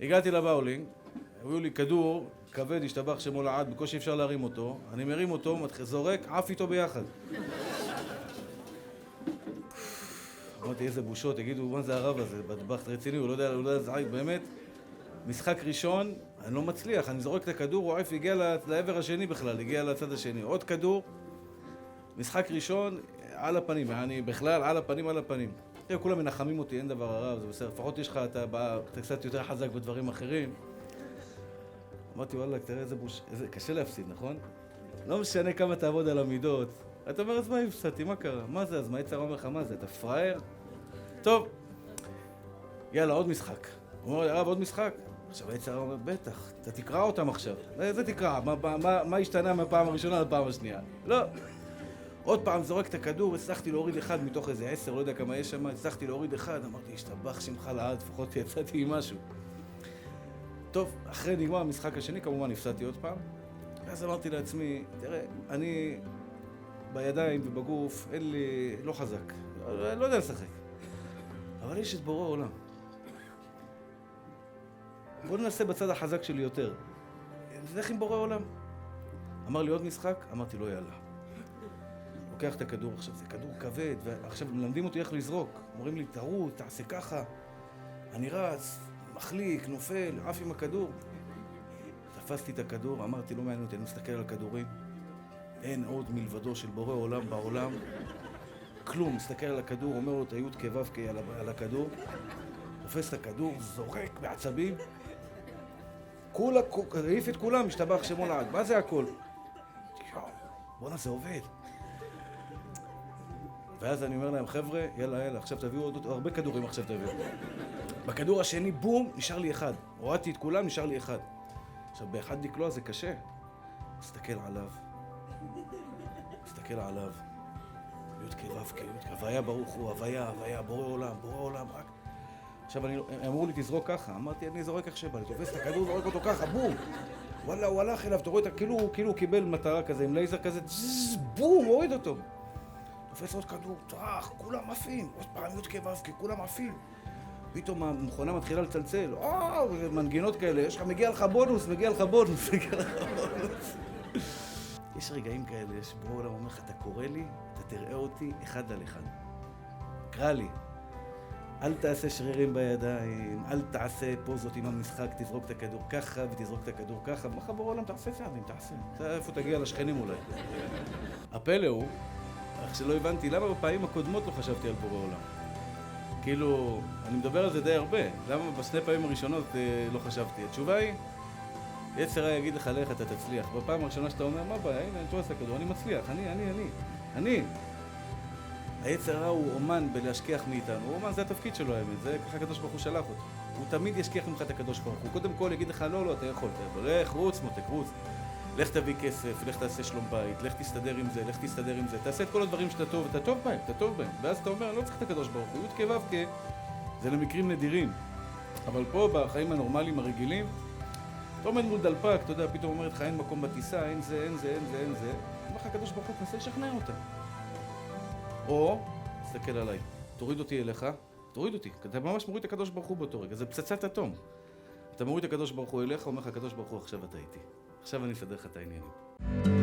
הגעתי לבאולינג, הביאו לי כדור כבד, השתבח שמו לעד, בקושי אפשר להרים אותו. אני מרים אותו, זורק, עף איתו ביחד. אמרתי, איזה בושות, תגידו, מה זה הרב הזה, בטבח רציני, הוא לא יודע, הוא לא יודע לשחק, באמת. משחק ראשון, אני לא מצליח, אני זורק את הכדור, הוא עף, הגיע לעבר השני בכלל, הגיע לצד השני. עוד כדור, משחק ראשון, על הפנים, אני בכלל על הפנים, על הפנים. תראה, כולם מנחמים אותי, אין דבר הרב, זה בסדר, לפחות יש לך, אתה, בא- אתה קצת יותר חזק בדברים אחרים. אמרתי, וואלה, תראה איזה בוש... איזה... קשה להפסיד, נכון? לא משנה כמה תעבוד על המידות. אתה אומר, אז מה הפסדתי, מה קרה? מה זה, אז מה יצר אומר לך, מה זה, אתה פראייר? טוב, יאללה, עוד משחק. הוא אומר הרב, עוד משחק? עכשיו היצר אומר, בטח, אתה תקרא אותם עכשיו. איזה תקרא? מה, מה, מה השתנה מהפעם הראשונה לפעם השנייה? לא. עוד פעם זורק את הכדור, הצלחתי להוריד אחד מתוך איזה עשר, לא יודע כמה יש שם, הצלחתי להוריד אחד, אמרתי, השתבח שמך לעד, לפחות יצאתי עם משהו. טוב, אחרי נגמר המשחק השני, כמובן הפסדתי עוד פעם. ואז אמרתי לעצמי, תראה, אני בידיים ובגוף, אין לי, לא חזק, לא, לא יודע לשחק. אבל יש את בורא עולם. בוא ננסה בצד החזק שלי יותר. נלך עם בורא עולם. אמר לי עוד משחק? אמרתי לו יאללה. לוקח את הכדור עכשיו, זה כדור כבד, ועכשיו מלמדים אותי איך לזרוק. אומרים לי, תרוץ, תעשה ככה. אני רץ, מחליק, נופל, עף עם הכדור. תפסתי את הכדור, אמרתי, לא מעניין אותי, אני מסתכל על הכדורים. אין עוד מלבדו של בורא עולם בעולם. כלום, מסתכל על הכדור, אומר לו את היוד כו' על, הכדור. תופס את הכדור, זורק בעצבים. כולה, העיף את כולם, השתבח שמו לעד. מה זה הכל? בואנה, זה עובד. ואז אני אומר להם, חבר'ה, יאללה, יאללה, עכשיו תביאו עוד הרבה כדורים עכשיו תביאו. בכדור השני, בום, נשאר לי אחד. הורדתי את כולם, נשאר לי אחד. עכשיו, באחד לקלוע זה קשה. מסתכל עליו, מסתכל עליו. י' כו' כ', י' הוויה ברוך הוא, הוויה, הוויה, בורא עולם, בורא עולם, רק... עכשיו, אני, הם אמרו לי, תזרוק ככה. אמרתי, אני זורק איך שבא לי. תופס את הכדור, זורק אותו ככה, בום! וואלה, הוא הלך אליו, אתה רואה. כאילו, כאילו הוא קיבל מטרה כזה, עם לייזר כזה, בום, הוריד אותו. תופס עוד כדור, טראח, כולם עפים. עוד פעם, י' כו' כולם עפים. פתאום המכונה מתחילה לצלצל, או, מנגינות כאלה, יש לך, מגיע לך בונוס, מגיע לך בונוס, מגיע לך בונוס. יש רגעים כאלה, יש בורא עולם אומר לך, אתה קורא לי, אתה תראה אותי אחד על אחד. קרא לי. אל תעשה שרירים בידיים, אל תעשה פוזות עם המשחק, תזרוק את הכדור ככה ותזרוק את הכדור ככה, ואומר לך בורא עולם, תעשה צעדים, תעשה. אתה איפה תגיע לשכנים אולי. הפלא הוא, איך שלא הבנתי, למה בפעמים הקודמות לא חשבתי על בורא עולם? כאילו, אני מדבר על זה די הרבה, למה בשני פעמים הראשונות אה, לא חשבתי? התשובה היא, יצר הרע יגיד לך, לך, אתה תצליח. בפעם הראשונה שאתה אומר, מה הבעיה? הנה, אני תופס את הכדור, אני מצליח, אני, אני, אני, אני. היצר הרע הוא אומן בלהשכיח מאיתנו, הוא אומן, זה התפקיד שלו האמת, זה ככה הקדוש ברוך הוא שלח אותו. הוא תמיד ישכיח ממך את הקדוש ברוך הוא. קודם כל יגיד לך, לא, לא, אתה יכול, אתה יכול, לך, רוץ, מותק, רוץ. לך תביא כסף, לך תעשה שלום בית, לך תסתדר עם זה, לך תסתדר עם זה, תעשה את כל הדברים שאתה טוב, אתה טוב בהם, אתה טוב בהם. ואז אתה אומר, אני לא צריך את הקדוש ברוך הוא, י' כו' כ', זה למקרים נדירים. אבל פה, בחיים הנורמליים הרגילים, אתה עומד מול דלפק, אתה יודע, פתאום אומרת לך, אין מקום בטיסה, אין זה, אין זה, אין זה, אין זה. אומר לך הקדוש ברוך הוא, תנסה לשכנע אותה. או, תסתכל עליי, תוריד אותי אליך, תוריד אותי. אתה ממש מוריד את הקדוש ברוך הוא באותו רגע, זה פצצת אטום. אתה מוריד את הקדוש ברוך הוא אליך, אומר לך, הקדוש ברוך הוא, עכשיו אתה איתי. עכשיו אני אסדר לך את העניינים.